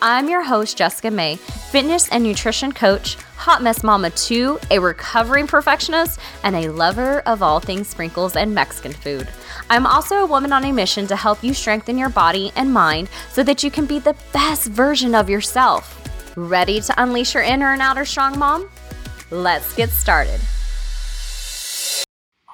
I'm your host, Jessica May, fitness and nutrition coach, hot mess mama too, a recovering perfectionist, and a lover of all things sprinkles and Mexican food. I'm also a woman on a mission to help you strengthen your body and mind so that you can be the best version of yourself. Ready to unleash your inner and outer strong mom? Let's get started.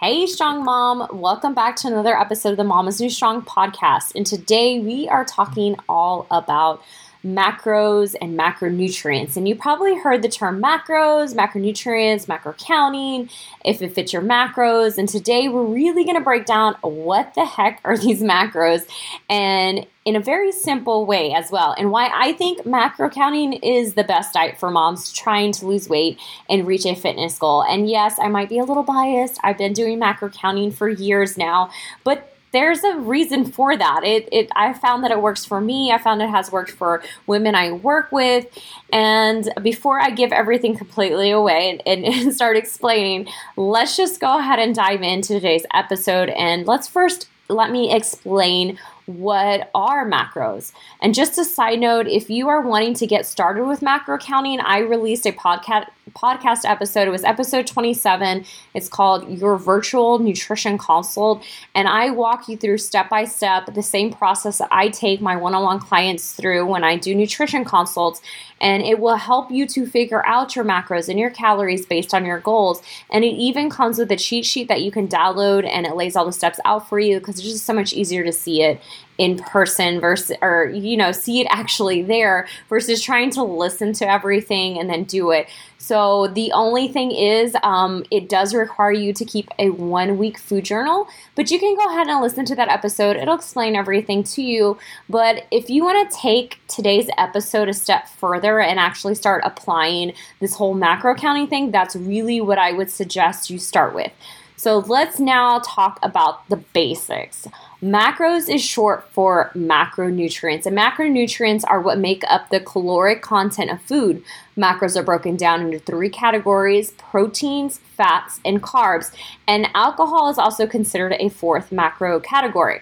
Hey, strong mom. Welcome back to another episode of the Mom is New Strong podcast. And today we are talking all about macros and macronutrients. And you probably heard the term macros, macronutrients, macro counting, if it fits your macros. And today we're really going to break down what the heck are these macros and in a very simple way as well. And why I think macro counting is the best diet for moms trying to lose weight and reach a fitness goal. And yes, I might be a little biased. I've been doing macro counting for years now, but there's a reason for that. It, it I found that it works for me. I found it has worked for women I work with. And before I give everything completely away and, and start explaining, let's just go ahead and dive into today's episode. And let's first let me explain what are macros. And just a side note, if you are wanting to get started with macro counting, I released a podcast podcast episode. It was episode 27. It's called Your Virtual Nutrition Consult. And I walk you through step by step the same process that I take my one on one clients through when I do nutrition consults. And it will help you to figure out your macros and your calories based on your goals. And it even comes with a cheat sheet that you can download and it lays all the steps out for you because it's just so much easier to see it in person versus or you know see it actually there versus trying to listen to everything and then do it. So the only thing is um, it does require you to keep a one week food journal but you can go ahead and listen to that episode. It'll explain everything to you. But if you want to take today's episode a step further and actually start applying this whole macro counting thing that's really what i would suggest you start with so let's now talk about the basics. Macros is short for macronutrients, and macronutrients are what make up the caloric content of food. Macros are broken down into three categories proteins, fats, and carbs, and alcohol is also considered a fourth macro category.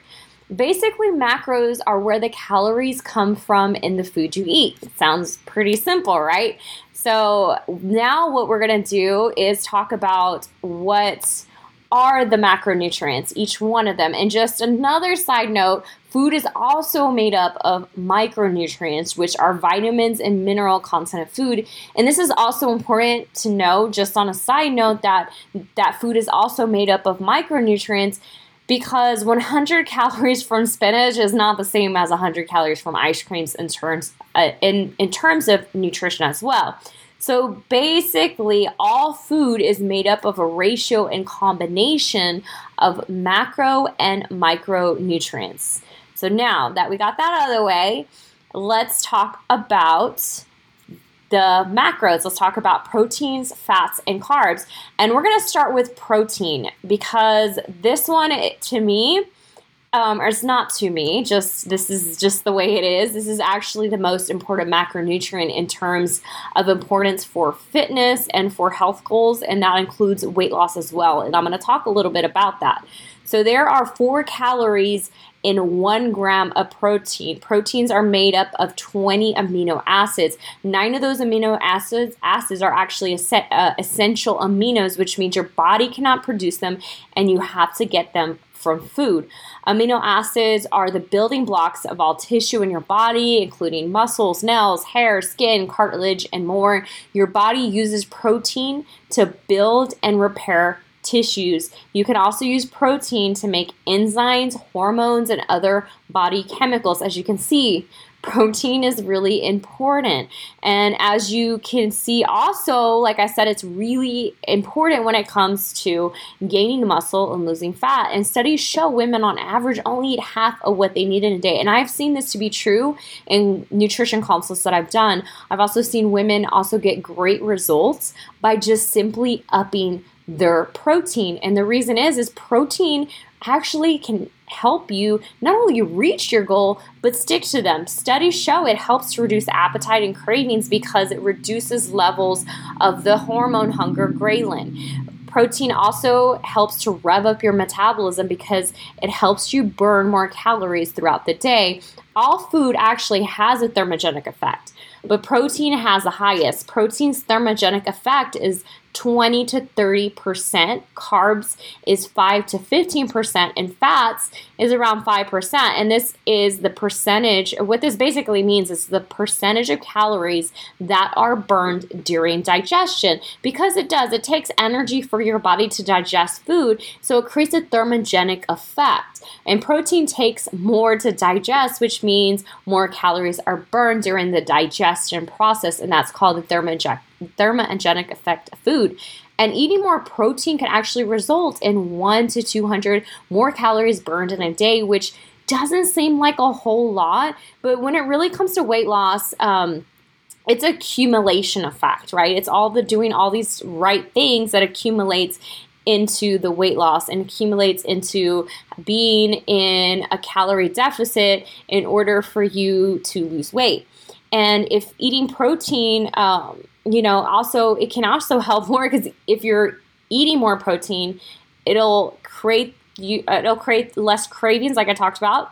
Basically, macros are where the calories come from in the food you eat. It sounds pretty simple, right? So, now what we're gonna do is talk about what are the macronutrients, each one of them. And just another side note food is also made up of micronutrients, which are vitamins and mineral content of food. And this is also important to know, just on a side note, that that food is also made up of micronutrients because 100 calories from spinach is not the same as 100 calories from ice creams in terms uh, in in terms of nutrition as well. So basically, all food is made up of a ratio and combination of macro and micronutrients. So now that we got that out of the way, let's talk about the macros. Let's talk about proteins, fats, and carbs. And we're going to start with protein because this one, to me, um, or it's not to me. Just this is just the way it is. This is actually the most important macronutrient in terms of importance for fitness and for health goals, and that includes weight loss as well. And I'm going to talk a little bit about that. So there are four calories in one gram of protein. Proteins are made up of 20 amino acids. Nine of those amino acids acids are actually uh, essential aminos, which means your body cannot produce them, and you have to get them from food. Amino acids are the building blocks of all tissue in your body, including muscles, nails, hair, skin, cartilage, and more. Your body uses protein to build and repair tissues. You can also use protein to make enzymes, hormones, and other body chemicals. As you can see, protein is really important. And as you can see, also, like I said, it's really important when it comes to gaining muscle and losing fat. And studies show women on average only eat half of what they need in a day. And I've seen this to be true in nutrition consults that I've done. I've also seen women also get great results by just simply upping their protein. And the reason is is protein actually can help you not only reach your goal, but stick to them. Studies show it helps to reduce appetite and cravings because it reduces levels of the hormone hunger ghrelin. Protein also helps to rev up your metabolism because it helps you burn more calories throughout the day. All food actually has a thermogenic effect, but protein has the highest. Protein's thermogenic effect is 20 to 30%. Carbs is 5 to 15%, and fats is around 5%. And this is the percentage, what this basically means is the percentage of calories that are burned during digestion. Because it does, it takes energy for your body to digest food, so it creates a thermogenic effect. And protein takes more to digest, which means more calories are burned during the digestion process, and that's called the thermogenic thermogenic effect of food. And eating more protein can actually result in 1 to 200 more calories burned in a day, which doesn't seem like a whole lot. But when it really comes to weight loss, um, it's accumulation effect, right? It's all the doing all these right things that accumulates into the weight loss and accumulates into being in a calorie deficit in order for you to lose weight. And if eating protein, um, you know, also it can also help more because if you're eating more protein, it'll create you uh, it'll create less cravings, like I talked about,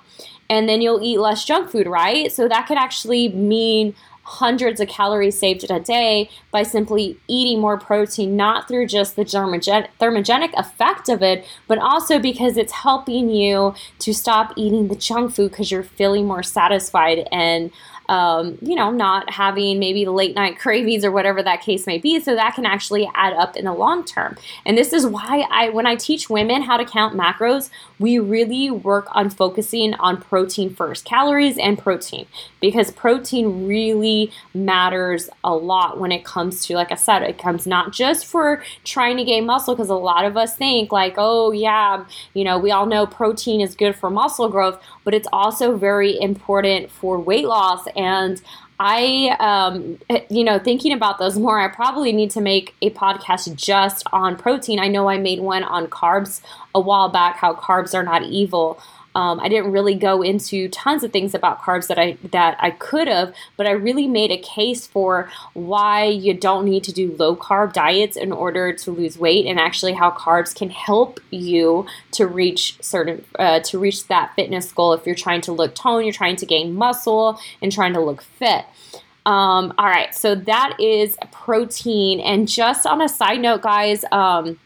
and then you'll eat less junk food, right? So that could actually mean hundreds of calories saved in a day by simply eating more protein, not through just the thermogenic effect of it, but also because it's helping you to stop eating the junk food because you're feeling more satisfied and um, you know, not having maybe late night cravings or whatever that case may be. So that can actually add up in the long term. And this is why I, when I teach women how to count macros, we really work on focusing on protein first, calories and protein, because protein really matters a lot when it comes to, like I said, it comes not just for trying to gain muscle, because a lot of us think like, oh yeah, you know, we all know protein is good for muscle growth, but it's also very important for weight loss and I, um, you know, thinking about those more, I probably need to make a podcast just on protein. I know I made one on carbs a while back, how carbs are not evil. Um, I didn't really go into tons of things about carbs that I that I could have, but I really made a case for why you don't need to do low carb diets in order to lose weight, and actually how carbs can help you to reach certain uh, to reach that fitness goal. If you're trying to look toned, you're trying to gain muscle, and trying to look fit. Um, all right, so that is protein. And just on a side note, guys. Um,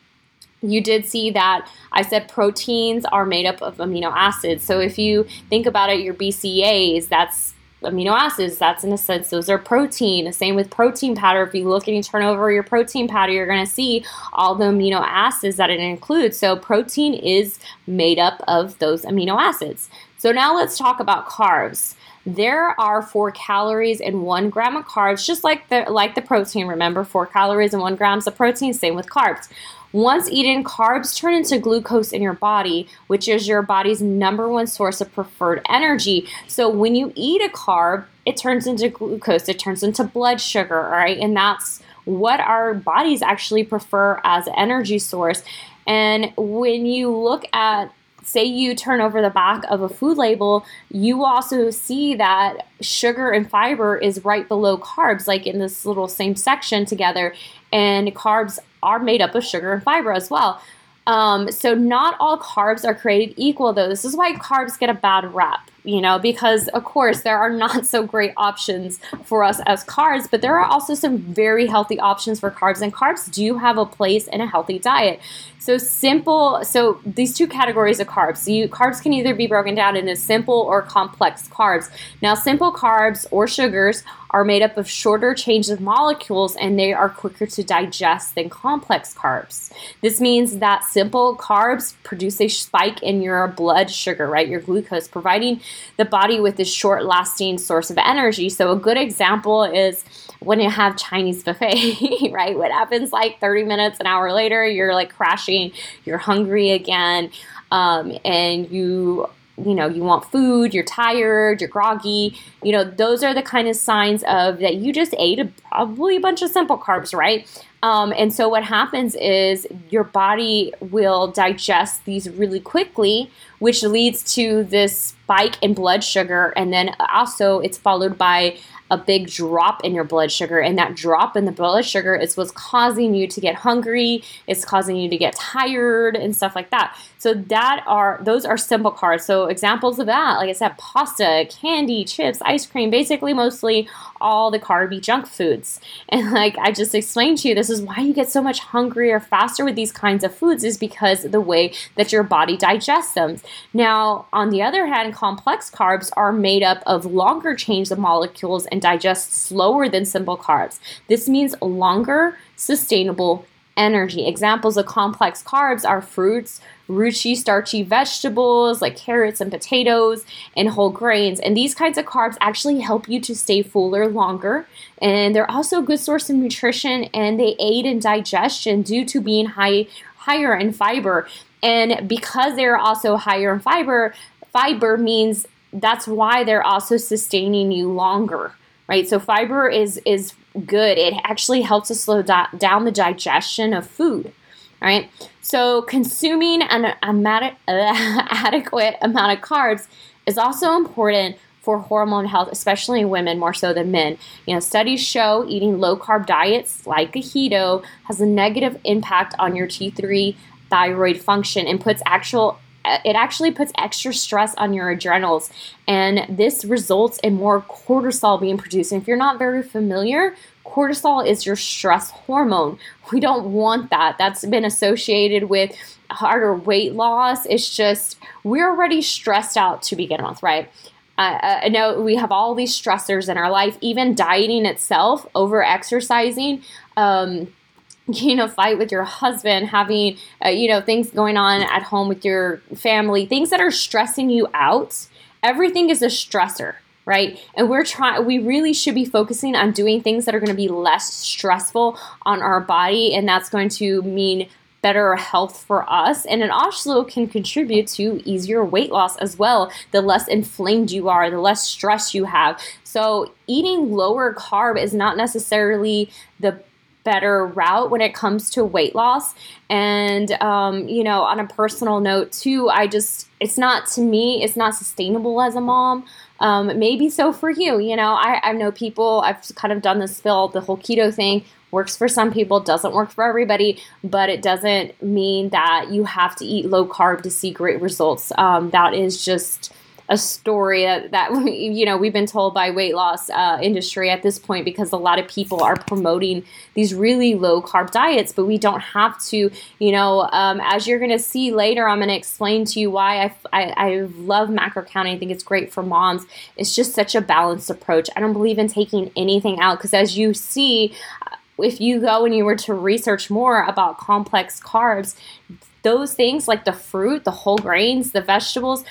you did see that I said proteins are made up of amino acids. So if you think about it, your BCAAs, that's amino acids. That's in a sense, those are protein. The same with protein powder. If you look and you turn over your protein powder, you're going to see all the amino acids that it includes. So protein is made up of those amino acids. So now let's talk about carbs. There are four calories in one gram of carbs, just like the like the protein. Remember, four calories and one grams of protein. Same with carbs. Once eaten, carbs turn into glucose in your body, which is your body's number one source of preferred energy. So when you eat a carb, it turns into glucose, it turns into blood sugar, all right? And that's what our bodies actually prefer as energy source. And when you look at say you turn over the back of a food label, you also see that sugar and fiber is right below carbs, like in this little same section together. And carbs are made up of sugar and fiber as well. Um, so not all carbs are created equal, though. This is why carbs get a bad rep you know, because of course there are not so great options for us as carbs, but there are also some very healthy options for carbs, and carbs do have a place in a healthy diet. So simple, so these two categories of carbs, you carbs can either be broken down into simple or complex carbs. Now, simple carbs or sugars are made up of shorter chains of molecules and they are quicker to digest than complex carbs. This means that simple carbs produce a spike in your blood sugar, right? Your glucose, providing the body with this short lasting source of energy. So, a good example is when you have Chinese buffet, right? What happens like 30 minutes, an hour later, you're like crashing, you're hungry again, um, and you you know, you want food, you're tired, you're groggy, you know, those are the kind of signs of that you just ate a, probably a bunch of simple carbs, right? Um, and so what happens is your body will digest these really quickly, which leads to this spike in blood sugar. And then also it's followed by a big drop in your blood sugar. And that drop in the blood sugar is what's causing you to get hungry, it's causing you to get tired and stuff like that. So that are those are simple carbs. So examples of that, like I said, pasta, candy, chips, ice cream, basically mostly all the carby junk foods. And like I just explained to you, this is why you get so much hungrier faster with these kinds of foods is because the way that your body digests them. Now, on the other hand, complex carbs are made up of longer chains of molecules and digest slower than simple carbs. This means longer, sustainable energy. Examples of complex carbs are fruits, rooty, starchy vegetables like carrots and potatoes, and whole grains. And these kinds of carbs actually help you to stay fuller longer. And they're also a good source of nutrition and they aid in digestion due to being high higher in fiber. And because they're also higher in fiber, fiber means that's why they're also sustaining you longer right? So fiber is is good. It actually helps to slow do- down the digestion of food, right? So consuming an adequate amount of carbs is also important for hormone health, especially in women more so than men. You know, studies show eating low carb diets like a keto has a negative impact on your T3 thyroid function and puts actual it actually puts extra stress on your adrenals. And this results in more cortisol being produced. And if you're not very familiar cortisol is your stress hormone. We don't want that. That's been associated with harder weight loss. It's just we're already stressed out to begin with right? Uh, I know we have all these stressors in our life, even dieting itself, over exercising. Um, you know fight with your husband having uh, you know things going on at home with your family things that are stressing you out. Everything is a stressor right? And we're trying we really should be focusing on doing things that are going to be less stressful on our body and that's going to mean better health for us. And it also can contribute to easier weight loss as well. The less inflamed you are the less stress you have. So eating lower carb is not necessarily the better route when it comes to weight loss. And, um, you know, on a personal note, too, I just, it's not to me, it's not sustainable as a mom. Um, maybe so for you. You know, I, I know people, I've kind of done this fill, the whole keto thing works for some people, doesn't work for everybody, but it doesn't mean that you have to eat low carb to see great results. Um, that is just a story that, that you know we've been told by weight loss uh, industry at this point because a lot of people are promoting these really low carb diets but we don't have to you know um, as you're going to see later i'm going to explain to you why I, I, I love macro counting i think it's great for moms. It's just such a balanced approach. I don't believe in taking anything out because as you see uh, if you go and you were to research more about complex carbs those things like the fruit, the whole grains, the vegetables,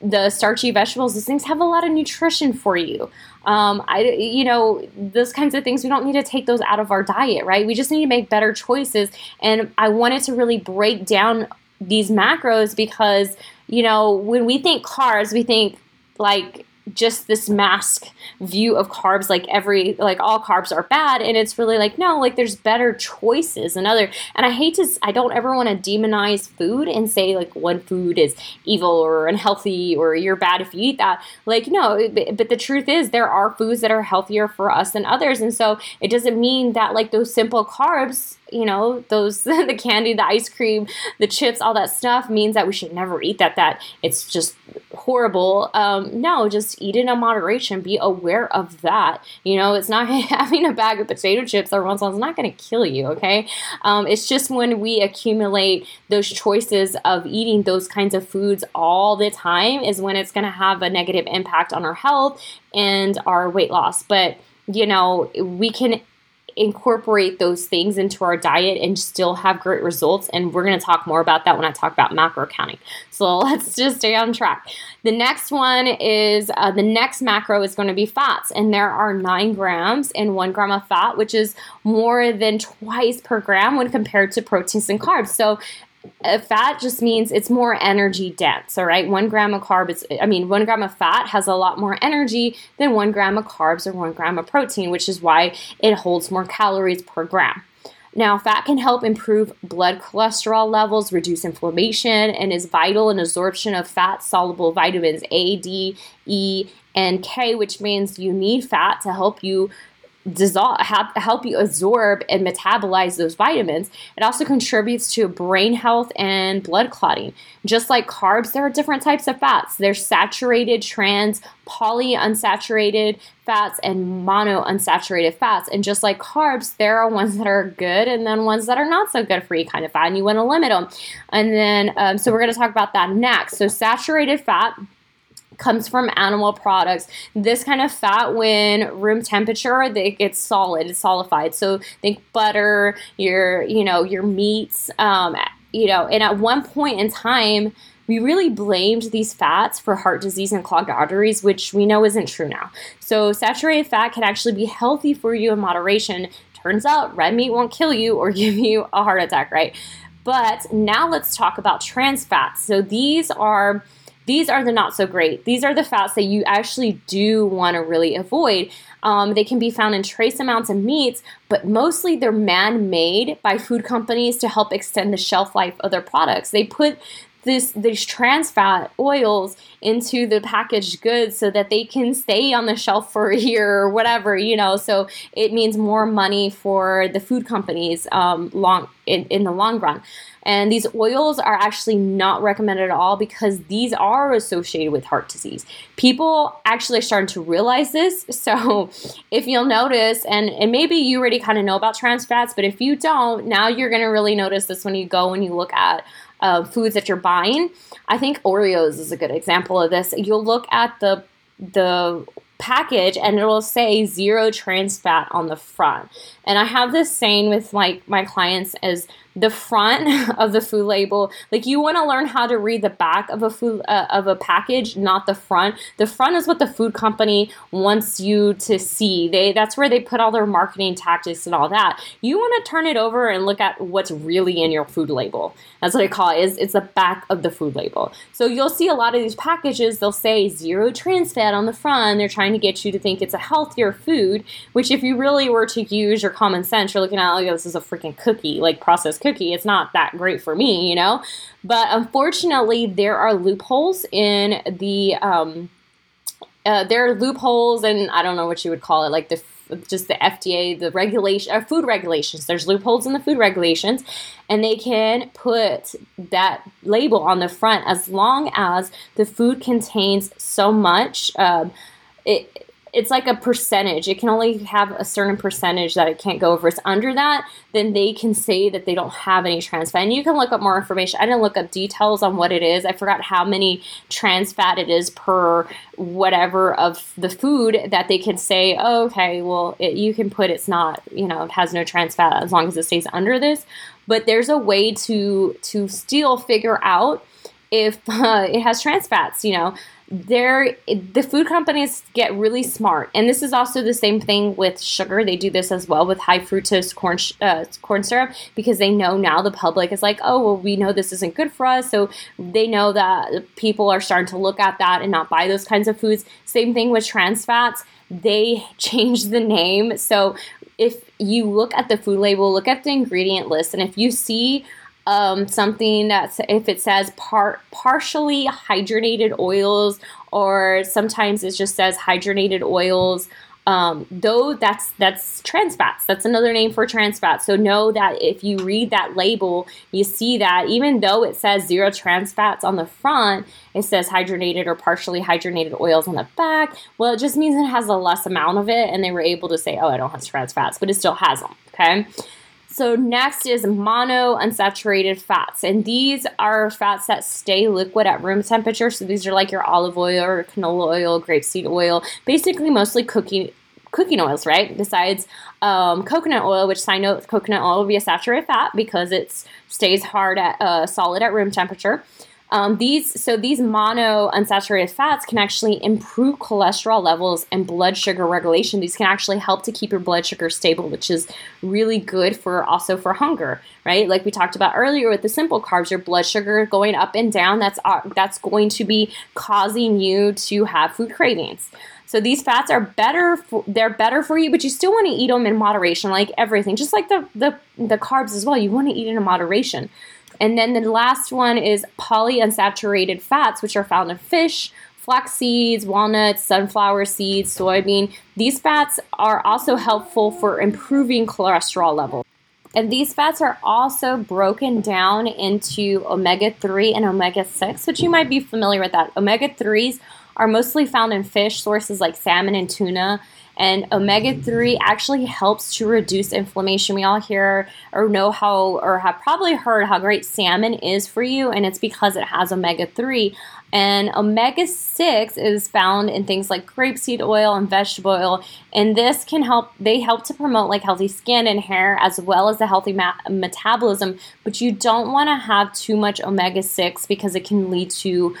the starchy vegetables, these things have a lot of nutrition for you. Um, I, you know, those kinds of things, we don't need to take those out of our diet, right? We just need to make better choices. And I wanted to really break down these macros because, you know, when we think carbs, we think like just this mask view of carbs like every like all carbs are bad and it's really like no like there's better choices and other and i hate to i don't ever want to demonize food and say like one food is evil or unhealthy or you're bad if you eat that. Like no but the truth is there are foods that are healthier for us than others and so it doesn't mean that like those simple carbs you know those the candy the ice cream the chips all that stuff means that we should never eat that that it's just horrible. Um, no just eat it in moderation. Be aware of that. You know it's not having a bag of potato chips every once in a while is not going to kill you okay? Um, it's just when we accumulate those choices of eating those kinds of foods all the time is when it's going to have a negative impact on our health and our weight loss. But you know we can incorporate those things into our diet and still have great results. And we're going to talk more about that when I talk about macro counting. So let's just stay on track. The next one is uh, the next macro is going to be fats. And there are nine grams in one gram of fat, which is more than twice per gram when compared to proteins and carbs. So Uh, fat just means it's more energy dense. All right, one gram of carbs, I mean, one gram of fat has a lot more energy than one gram of carbs or one gram of protein, which is why it holds more calories per gram. Now, fat can help improve blood cholesterol levels, reduce inflammation, and is vital in absorption of fat soluble vitamins A, D, E, and K, which means you need fat to help you dissolve, help you absorb and metabolize those vitamins. It also contributes to brain health and blood clotting. Just like carbs, there are different types of fats. There's saturated, trans, polyunsaturated fats, and monounsaturated fats. And just like carbs, there are ones that are good and then ones that are not so good for you kind of fat, and you want to limit them. And then, um, so we're going to talk about that next. So saturated fat comes from animal products. This kind of fat, when room temperature, it gets solid, it's solidified. So think butter, your you know your meats, um, you know. And at one point in time, we really blamed these fats for heart disease and clogged arteries, which we know isn't true now. So saturated fat can actually be healthy for you in moderation. Turns out red meat won't kill you or give you a heart attack, right? But now let's talk about trans fats. So these are these are the not so great. These are the fats that you actually do want to really avoid. Um, they can be found in trace amounts in meats, but mostly they're man made by food companies to help extend the shelf life of their products. They put this these trans fat oils into the packaged goods so that they can stay on the shelf for a year or whatever you know so it means more money for the food companies um, long in, in the long run and these oils are actually not recommended at all because these are associated with heart disease. People actually are starting to realize this. So if you'll notice, and, and maybe you already kind of know about trans fats, but if you don't, now you're going to really notice this when you go and you look at uh, foods that you're buying. I think Oreos is a good example of this. You'll look at the the package and it'll say zero trans fat on the front. And I have this saying with like my clients as the front of the food label. Like you want to learn how to read the back of a food uh, of a package not the front. The front is what the food company wants you to see. They that's where they put all their marketing tactics and all that. You want to turn it over and look at what's really in your food label. That's what i call it. Is it's the back of the food label. So you'll see a lot of these packages. They'll say zero trans fat on the front. They're trying to get you to think it's a healthier food which if you really were to use your common sense you're looking at oh this is a freaking cookie like processed cookie. It's not that great for me, you know? But unfortunately, there are loopholes in the, um, uh, there are loopholes, and I don't know what you would call it, like the just the FDA, the regulation, or uh, food regulations. There's loopholes in the food regulations, and they can put that label on the front as long as the food contains so much. Um, it, it's like a percentage. It can only have a certain percentage that it can't go over. It's under that, then they can say that they don't have any trans fat. And you can look up more information. I didn't look up details on what it is. I forgot how many trans fat it is per whatever of the food that they can say, oh, okay, well, it, you can put it's not, you know, it has no trans fat as long as it stays under this. But there's a way to to still figure out if uh, it has trans fats, you know there the food companies get really smart. And this is also the same thing with sugar. They do this as well with high fructose corn uh, corn syrup because they know now the public is like oh well we know this isn't good for us. So they know that people are starting to look at that and not buy those kinds of foods. Same thing with trans fats. They changed the name. So if you look at the food label look at the ingredient list and if you see um, something that if it says part partially hydrogenated oils or sometimes it just says hydrogenated oils um, though that's that's trans fats. That's another name for trans fats. So know that if you read that label you see that even though it says zero trans fats on the front it says hydrogenated or partially hydrogenated oils on the back. Well it just means it has a less amount of it and they were able to say oh i don't have trans fats but it still has them okay so next is monounsaturated fats, and these are fats that stay liquid at room temperature. So these are like your olive oil or canola oil, grapeseed oil, basically mostly cooking cooking oils, right? Besides um, coconut oil, which I know coconut oil will be a saturated fat because it stays hard at uh, solid at room temperature. Um, these so these mono unsaturated fats can actually improve cholesterol levels and blood sugar regulation. These can actually help to keep your blood sugar stable, which is really good for also for hunger, right? Like we talked about earlier with the simple carbs, your blood sugar going up and down. That's uh, that's going to be causing you to have food cravings. So these fats are better. For, they're better for you, but you still want to eat them in moderation, like everything. Just like the the the carbs as well. You want to eat in moderation. And then the last one is polyunsaturated fats, which are found in fish, flax seeds, walnuts, sunflower seeds, soybean. These fats are also helpful for improving cholesterol levels. And these fats are also broken down into omega 3 and omega 6, which you might be familiar with that. Omega 3s are mostly found in fish sources like salmon and tuna. And omega 3 actually helps to reduce inflammation. We all hear or know how, or have probably heard how great salmon is for you, and it's because it has omega 3. And omega 6 is found in things like grapeseed oil and vegetable oil. And this can help, they help to promote like healthy skin and hair as well as a healthy ma- metabolism. But you don't want to have too much omega 6 because it can lead to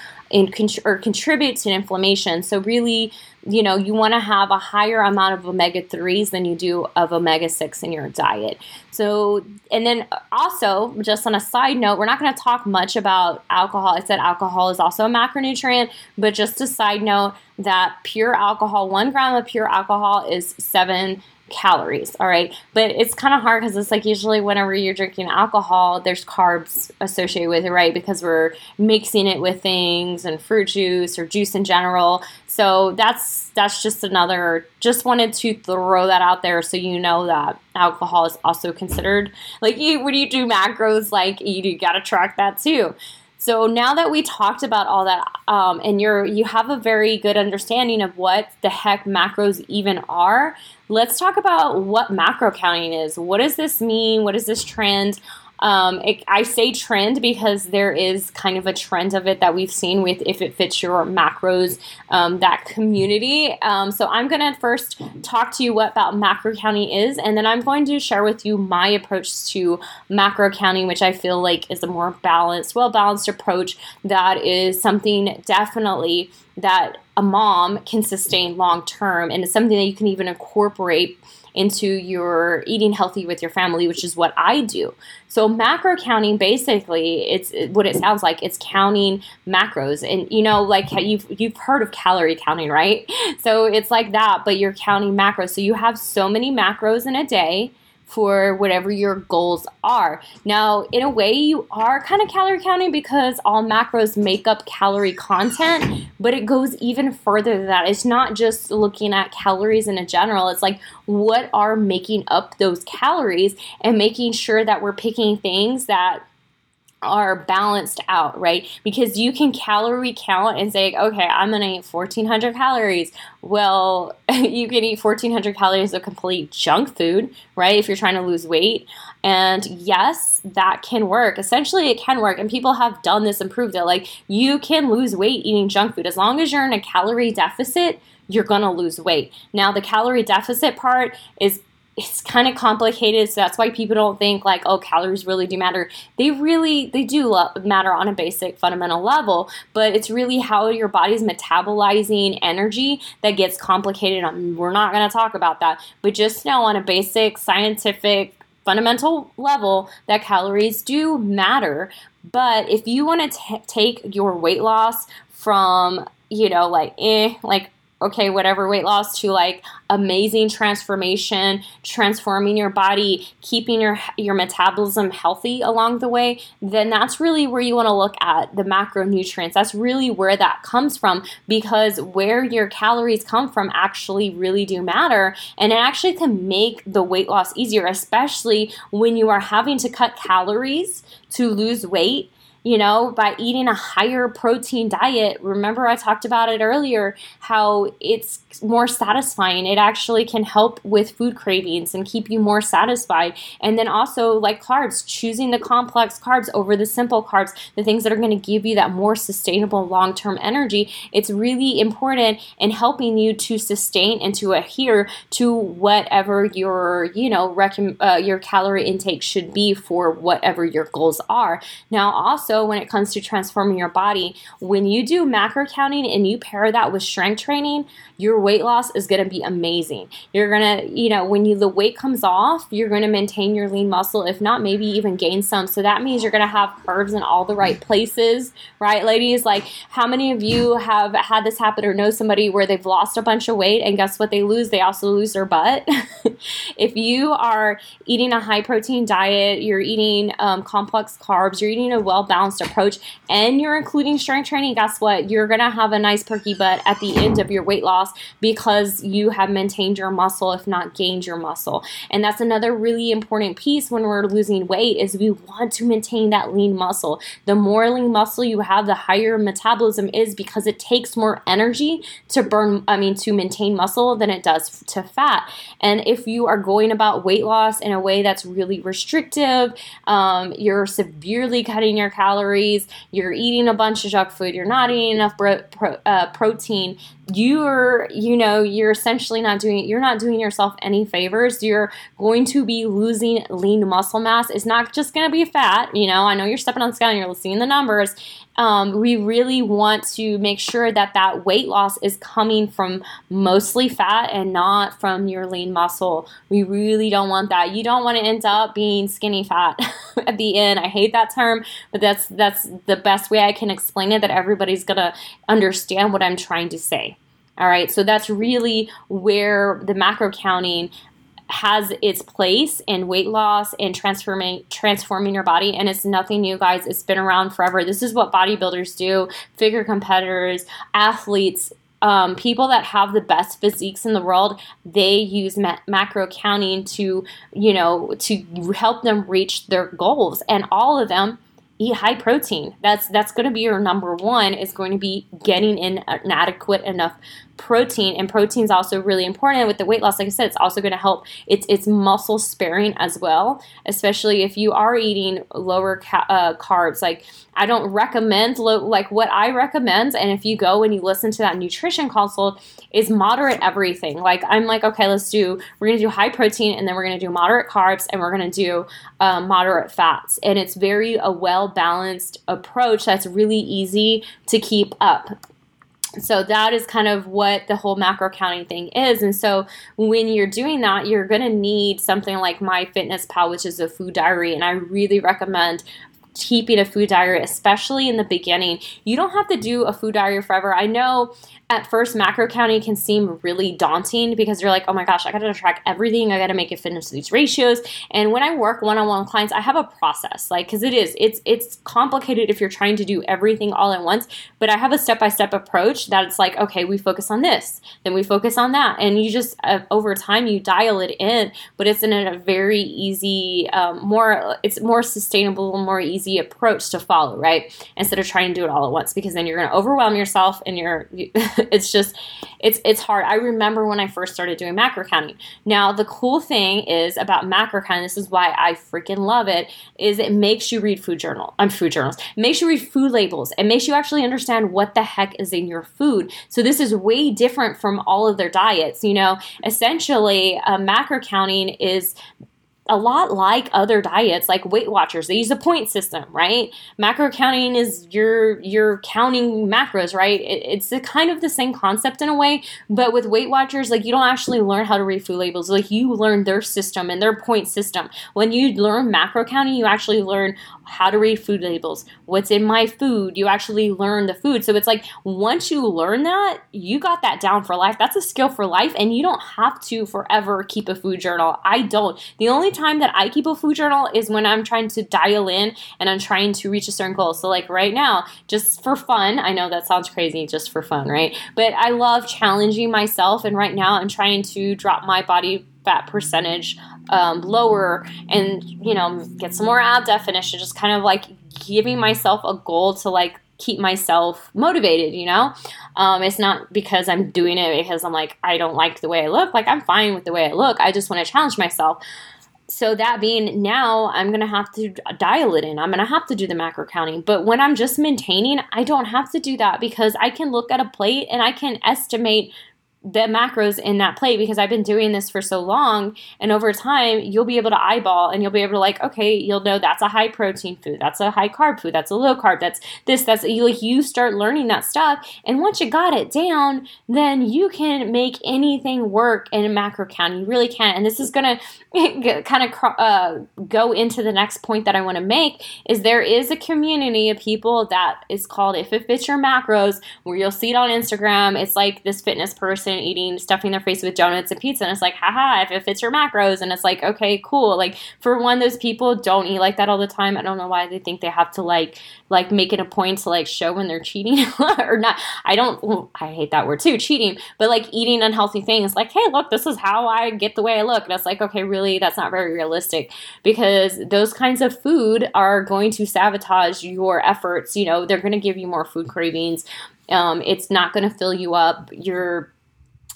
or contribute to inflammation. So really, you know, you want to have a higher amount of omega 3s than you do of omega 6 in your diet. So, and then also, just on a side note, we're not going to talk much about alcohol. I said alcohol is also a macronutrient, but just a side note that pure alcohol, one gram of pure alcohol is seven calories. All right. But it's kind of hard because it's like usually whenever you're drinking alcohol, there's carbs associated with it, right? Because we're mixing it with things and fruit juice or juice in general. So that's that's just another just wanted to throw that out there so you know that alcohol is also considered like you when you do macros like you, you got to track that too. So now that we talked about all that, um, and you're you have a very good understanding of what the heck macros even are, let's talk about what macro counting is. What does this mean? What is this trend? Um, it, I say trend because there is kind of a trend of it that we've seen with if it fits your macros, um, that community. Um, so I'm going to first talk to you what about macro counting is, and then I'm going to share with you my approach to macro counting, which I feel like is a more balanced, well balanced approach that is something definitely that a mom can sustain long term, and it's something that you can even incorporate into your eating healthy with your family, which is what I do. So macro counting basically it's what it sounds like. It's counting macros, and you know, like you've you've heard of calorie counting, right? So it's like that, but you're counting macros. So you have so many macros in a day for whatever your goals are. Now, in a way, you are kind of calorie counting because all macros make up calorie content, but it goes even further than that. It's not just looking at calories in a general, it's like what are making up those calories and making sure that we're picking things that are balanced out, right? Because you can calorie count and say, okay, I'm gonna eat 1400 calories. Well, you can eat 1400 calories of complete junk food, right? If you're trying to lose weight. And yes, that can work. Essentially, it can work. And people have done this and proved it. Like, you can lose weight eating junk food. As long as you're in a calorie deficit, you're gonna lose weight. Now, the calorie deficit part is it's kind of complicated so that's why people don't think like oh calories really do matter. They really they do matter on a basic fundamental level but it's really how your body's metabolizing energy that gets complicated. We're not going to talk about that but just know on a basic scientific fundamental level that calories do matter. But if you want to take your weight loss from you know like eh like okay, whatever weight loss to like amazing transformation, transforming your body, keeping your your metabolism healthy along the way, then that's really where you want to look at the macronutrients. That's really where that comes from because where your calories come from actually really do matter and it actually can make the weight loss easier, especially when you are having to cut calories to lose weight you know, by eating a higher protein diet. Remember, I talked about it earlier how it's more satisfying. It actually can help with food cravings and keep you more satisfied. And then also, like carbs, choosing the complex carbs over the simple carbs, the things that are going to give you that more sustainable long term energy. It's really important in helping you to sustain and to adhere to whatever your, you know, rec- uh, your calorie intake should be for whatever your goals are. Now, also, also when it comes to transforming your body, when you do macro counting and you pair that with strength training, your weight loss is going to be amazing. You're going to, you know, when you the weight comes off, you're going to maintain your lean muscle, if not maybe even gain some. So that means you're going to have curves in all the right places, right, ladies? Like how many of you have had this happen or know somebody where they've lost a bunch of weight and guess what they lose? They also lose their butt. if you are eating a high protein diet, you're eating um, complex carbs, you're eating a well balanced approach, and you're including strength training, guess what? You're going to have a nice perky butt at the end of your weight loss because you have maintained your muscle, if not gained your muscle. And that's another really important piece when we're losing weight is we want to maintain that lean muscle. The more lean muscle you have, the higher metabolism is because it takes more energy to burn, I mean, to maintain muscle than it does to fat. And if you are going about weight loss in a way that's really restrictive, um, you're severely cutting your calories, you're eating a bunch of junk food, you're not eating enough pro- pro- uh, protein, you're you know you're essentially not doing you're not doing yourself any favors. You're going to be losing lean muscle mass. It's not just going to be fat you know i know you're stepping on the scale and you're seeing the numbers. Um, we really want to make sure that that weight loss is coming from mostly fat and not from your lean muscle. We really don't want that. You don't want to end up being skinny fat at the end. I hate that term but that's that's the best way i can explain it that everybody's going to understand what i'm trying to say all right, so that's really where the macro counting has its place in weight loss and transforming transforming your body and it's nothing new guys. It's been around forever. This is what bodybuilders do figure competitors athletes um, people that have the best physiques in the world they use ma- macro counting to you know to help them reach their goals and all of them eat high protein. That's that's going to be your number one is going to be getting in an adequate enough protein. And protein is also really important with the weight loss like i said it's also going to help. It's it's muscle sparing as well especially if you are eating lower ca- uh, carbs. Like i don't recommend low, like what i recommend and if you go and you listen to that nutrition consult is moderate everything. Like i'm like okay let's do we're going to do high protein and then we're going to do moderate carbs and we're going to do um, moderate fats. And it's very a well balanced approach that's really easy to keep up so that is kind of what the whole macro counting thing is. And so when you're doing that, you're going to need something like MyFitnessPal, which is a food diary. And I really recommend keeping a food diary, especially in the beginning. You don't have to do a food diary forever. I know at first macro counting can seem really daunting because you're like, oh my gosh, I gotta track everything. I gotta make it fit into these ratios. And when I work one-on-one clients, I have a process, like, cause it is, it's it's complicated if you're trying to do everything all at once. But I have a step-by-step approach that it's like, okay, we focus on this, then we focus on that, and you just uh, over time you dial it in. But it's in a very easy, um, more it's more sustainable, more easy approach to follow, right? Instead of trying to do it all at once, because then you're gonna overwhelm yourself and you're it's just it's it's hard. I remember when I first started doing macro counting. Now the cool thing is about macro counting. This is why I freaking love it. Is it makes you read food journal. I'm um, food journals. It makes you read food labels. It makes you actually understand what the heck is in your food. So this is way different from all of their diets. You know, essentially, uh, macro counting is a lot like other diets like weight watchers they use a point system right? Macro counting is you're you're counting macros right? It, it's a kind of the same concept in a way but with weight watchers like you don't actually learn how to read food labels. Like you learn their system and their point system. When you learn macro counting you actually learn how to read food labels, what's in my food. You actually learn the food. So it's like once you learn that, you got that down for life. That's a skill for life, and you don't have to forever keep a food journal. I don't. The only time that I keep a food journal is when I'm trying to dial in and I'm trying to reach a certain goal. So, like right now, just for fun, I know that sounds crazy, just for fun, right? But I love challenging myself, and right now I'm trying to drop my body fat percentage um, lower and you know get some more ab definition just kind of like giving myself a goal to like keep myself motivated you know? Um, it's not because i'm doing it because i'm like i don't like the way i look. Like i'm fine with the way i look. I just want to challenge myself. So that being now i'm gonna have to dial it in. I'm gonna have to do the macro counting. But when i'm just maintaining i don't have to do that because i can look at a plate and i can estimate the macros in that plate because I've been doing this for so long. And over time, you'll be able to eyeball and you'll be able to like, okay, you'll know that's a high protein food, that's a high carb food, that's a low carb, that's this, that's you like you start learning that stuff. And once you got it down, then you can make anything work in a macro count. You really can. And this is gonna kind of uh, go into the next point that I want to make is there is a community of people that is called If It Fits Your Macros, where you'll see it on Instagram. It's like this fitness person person eating stuffing their face with donuts and pizza and it's like haha if it fits your macros and it's like okay cool. Like for one those people don't eat like that all the time. I don't know why they think they have to like like make it a point to like show when they're cheating or not. I don't i hate that word too cheating but like eating unhealthy things like hey look this is how i get the way i look. And it's like okay really that's not very realistic because those kinds of food are going to sabotage your efforts you know they're going to give you more food cravings um, it's not going to fill you up. You're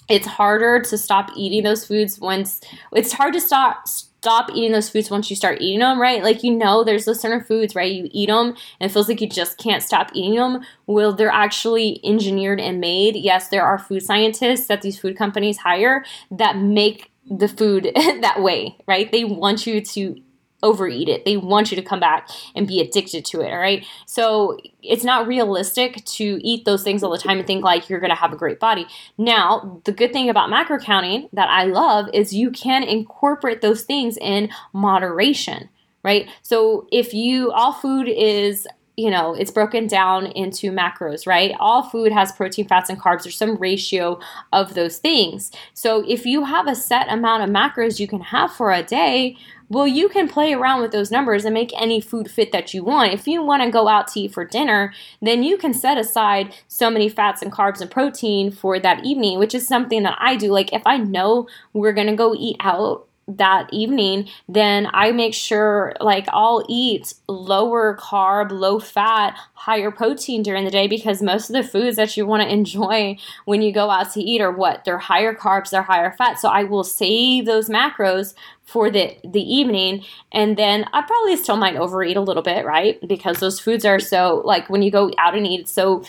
it's harder to stop eating those foods once it's hard to stop stop eating those foods once you start eating them right? Like you know there's those certain foods right? You eat them and it feels like you just can't stop eating them well they're actually engineered and made. Yes there are food scientists that these food companies hire that make the food that way right? They want you to overeat it. They want you to come back and be addicted to it, all right? So it's not realistic to eat those things all the time and think like you're going to have a great body. Now, the good thing about macro counting that I love is you can incorporate those things in moderation, right? So if you all food is you know, it's broken down into macros, right? All food has protein, fats, and carbs. There's some ratio of those things. So if you have a set amount of macros you can have for a day, well, you can play around with those numbers and make any food fit that you want. If you want to go out to eat for dinner, then you can set aside so many fats and carbs and protein for that evening, which is something that I do. Like if I know we're going to go eat out that evening, then I make sure like I'll eat lower carb, low fat, higher protein during the day because most of the foods that you want to enjoy when you go out to eat are what? They're higher carbs, they're higher fat. So I will save those macros for the the evening and then I probably still might overeat a little bit, right? Because those foods are so like when you go out and eat it's so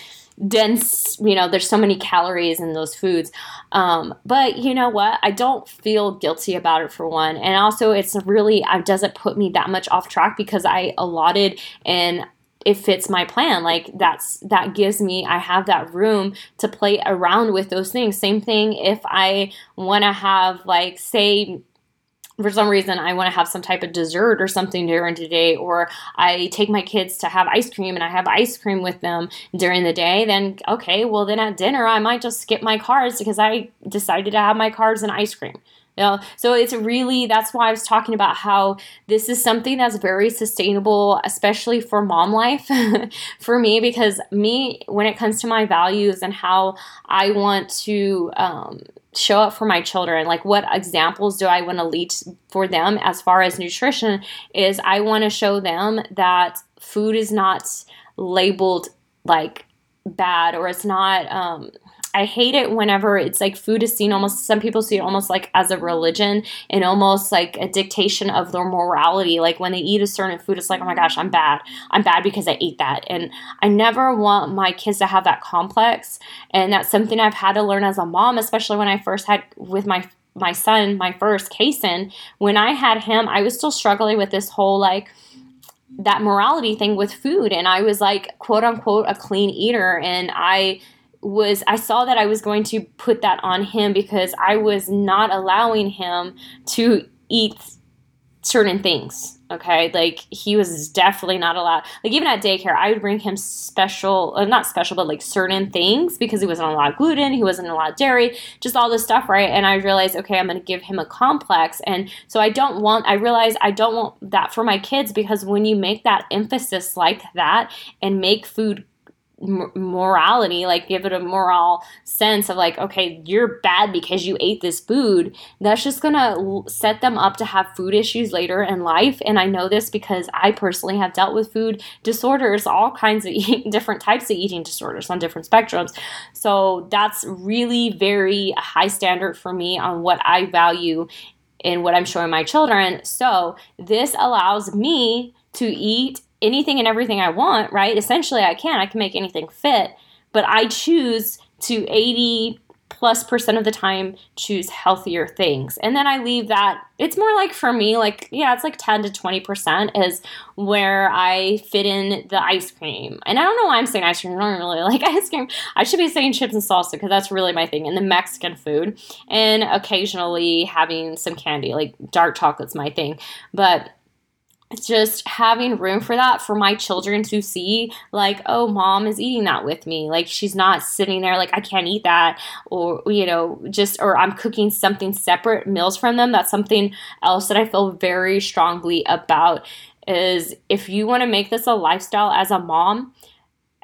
dense you know there's so many calories in those foods. Um, but you know what? I don't feel guilty about it for one. And also it's really it doesn't put me that much off track because i allotted and it fits my plan. Like that's that gives me i have that room to play around with those things. Same thing if i want to have like say for some reason I want to have some type of dessert or something during the day, or I take my kids to have ice cream and I have ice cream with them during the day, then okay, well then at dinner I might just skip my carbs because I decided to have my carbs and ice cream. You know, so it's really that's why I was talking about how this is something that's very sustainable, especially for mom life for me, because me when it comes to my values and how I want to um, show up for my children? Like what examples do i want to lead for them as far as nutrition is i want to show them that food is not labeled like bad or it's not um, I hate it whenever it's like food is seen almost some people see it almost like as a religion and almost like a dictation of their morality. Like when they eat a certain food, it's like, oh my gosh, I'm bad. I'm bad because I ate that. And I never want my kids to have that complex. And that's something I've had to learn as a mom, especially when I first had with my my son, my first Kason, when I had him, I was still struggling with this whole like that morality thing with food and I was like quote unquote a clean eater and I was I saw that I was going to put that on him because I was not allowing him to eat certain things. Okay, like he was definitely not allowed. Like even at daycare, I would bring him special, uh, not special, but like certain things because he wasn't allowed gluten, he wasn't allowed dairy, just all this stuff, right? And I realized, okay, I'm going to give him a complex, and so I don't want. I realize I don't want that for my kids because when you make that emphasis like that and make food morality like give it a moral sense of like okay you're bad because you ate this food. That's just gonna set them up to have food issues later in life. And i know this because i personally have dealt with food disorders all kinds of different types of eating disorders on different spectrums. So that's really very high standard for me on what i value in what i'm showing my children. So this allows me to eat anything and everything I want, right? Essentially, I can. I can make anything fit, but I choose to 80 plus percent of the time choose healthier things. And then I leave that, it's more like for me, like, yeah, it's like 10 to 20% is where I fit in the ice cream. And I don't know why I'm saying ice cream. I don't really like ice cream. I should be saying chips and salsa because that's really my thing. And the Mexican food. And occasionally having some candy, like dark chocolate's my thing. But just having room for that for my children to see like oh mom is eating that with me. Like she's not sitting there like i can't eat that or you know just or i'm cooking something separate meals from them. That's something else that i feel very strongly about is if you want to make this a lifestyle as a mom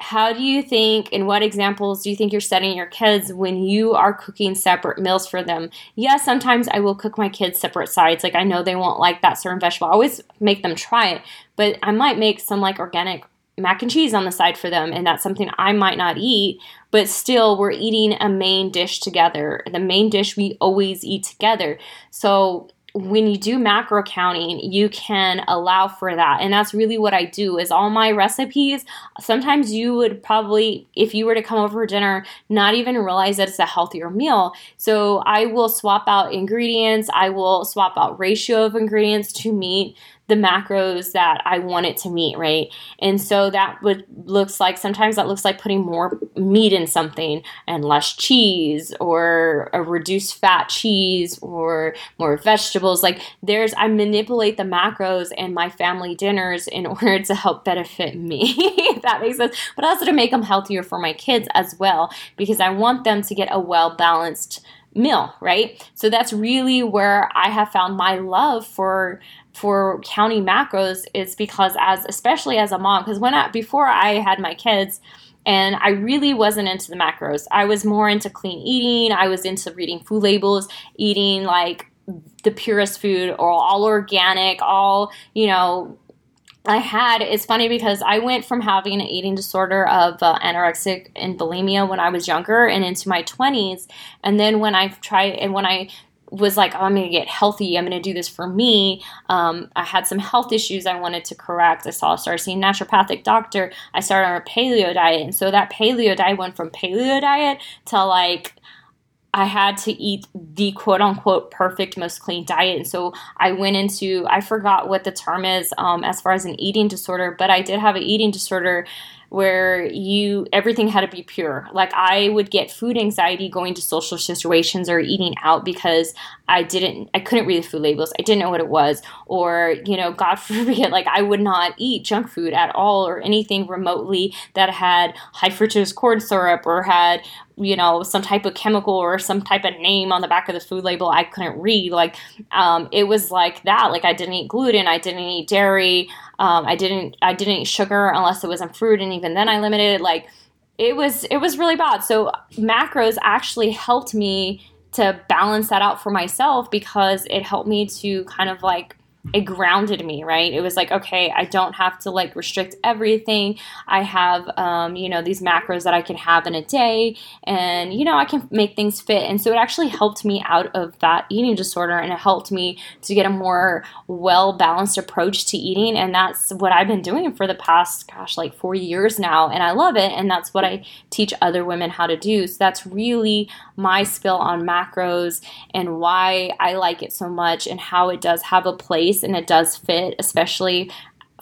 how do you think and what examples do you think you're setting your kids when you are cooking separate meals for them? Yes sometimes i will cook my kids separate sides. Like i know they won't like that certain vegetable. I always make them try it but i might make some like organic mac and cheese on the side for them and that's something i might not eat but still we're eating a main dish together. The main dish we always eat together. So when you do macro counting, you can allow for that. And that's really what I do is all my recipes. Sometimes you would probably, if you were to come over for dinner, not even realize that it's a healthier meal. So I will swap out ingredients. I will swap out ratio of ingredients to meet the macros that I want it to meet, right? And so that would looks like sometimes that looks like putting more meat in something and less cheese or a reduced fat cheese or more vegetables. Like there's I manipulate the macros and my family dinners in order to help benefit me. if that makes sense. But also to make them healthier for my kids as well because I want them to get a well balanced meal, right? So that's really where I have found my love for for counting macros is because as especially as a mom because when I before I had my kids and I really wasn't into the macros. I was more into clean eating. I was into reading food labels, eating like the purest food or all organic, all, you know, I had, it's funny because I went from having an eating disorder of uh, anorexic and bulimia when I was younger and into my 20s. And then when I tried, and when I was like, oh, I'm going to get healthy. I'm going to do this for me. Um, I had some health issues I wanted to correct. I saw started seeing naturopathic doctor. I started on a paleo diet, and so that paleo diet went from paleo diet to like I had to eat the quote unquote perfect, most clean diet. And so I went into, I forgot what the term is um, as far as an eating disorder, but I did have an eating disorder where you everything had to be pure. Like I would get food anxiety going to social situations or eating out because I didn't I couldn't read the food labels. I didn't know what it was or, you know, god forbid like I would not eat junk food at all or anything remotely that had high fructose corn syrup or had you know some type of chemical or some type of name on the back of the food label i couldn't read. Like um, it was like that. Like i didn't eat gluten. I didn't eat dairy. Um, i didn't i didn't eat sugar unless it was in fruit and even then i limited like it was it was really bad. So macros actually helped me to balance that out for myself because it helped me to kind of like it grounded me right? It was like okay i don't have to like restrict everything. I have um, you know these macros that i can have in a day and you know i can make things fit. And so it actually helped me out of that eating disorder and it helped me to get a more well balanced approach to eating. And that's what i've been doing for the past gosh like four years now and i love it and that's what i teach other women how to do. So that's really my spill on macros and why i like it so much and how it does have a place and it does fit, especially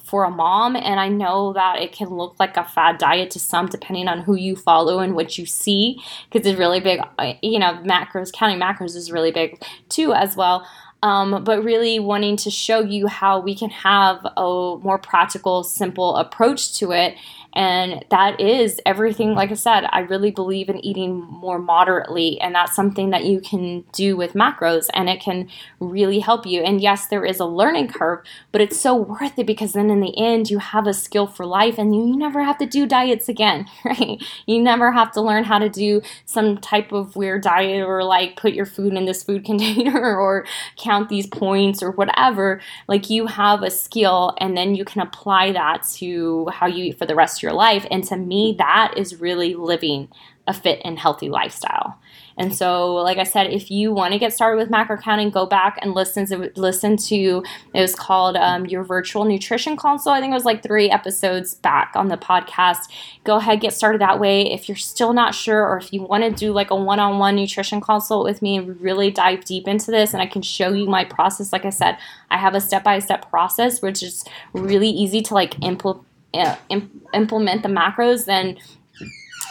for a mom. And I know that it can look like a fad diet to some, depending on who you follow and what you see, because it's really big. Uh, you know, macros, counting macros is really big too, as well. Um, but really wanting to show you how we can have a more practical, simple approach to it and that is everything, like I said, I really believe in eating more moderately. And that's something that you can do with macros and it can really help you. And yes, there is a learning curve, but it's so worth it because then in the end, you have a skill for life and you never have to do diets again, right? You never have to learn how to do some type of weird diet or like put your food in this food container or count these points or whatever. Like you have a skill and then you can apply that to how you eat for the rest your life. And to me, that is really living a fit and healthy lifestyle. And so, like I said, if you want to get started with macro counting, go back and listen to listen to it was called um, your virtual nutrition console. I think it was like three episodes back on the podcast. Go ahead, get started that way. If you're still not sure, or if you want to do like a one-on-one nutrition consult with me and really dive deep into this, and I can show you my process. Like I said, I have a step-by-step process, which is really easy to like implement. Uh, implement the macros, then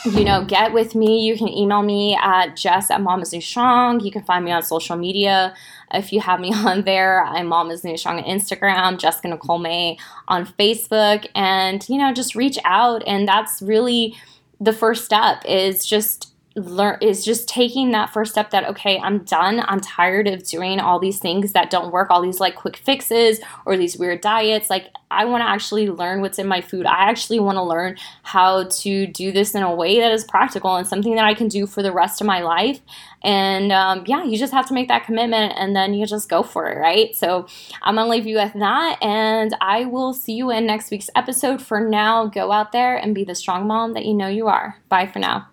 you know, get with me. You can email me at jess at Mamas New Strong. You can find me on social media. If you have me on there, I'm Mamas New Strong on Instagram, Jessica Nicole May on Facebook, and you know, just reach out. And that's really the first step is just learn is just taking that first step that okay i'm done. I'm tired of doing all these things that don't work all these like quick fixes or these weird diets. Like i want to actually learn what's in my food. I actually want to learn how to do this in a way that is practical and something that i can do for the rest of my life. And um, yeah you just have to make that commitment and then you just go for it right? So i'm gonna leave you with that and i will see you in next week's episode. For now go out there and be the strong mom that you know you are. Bye for now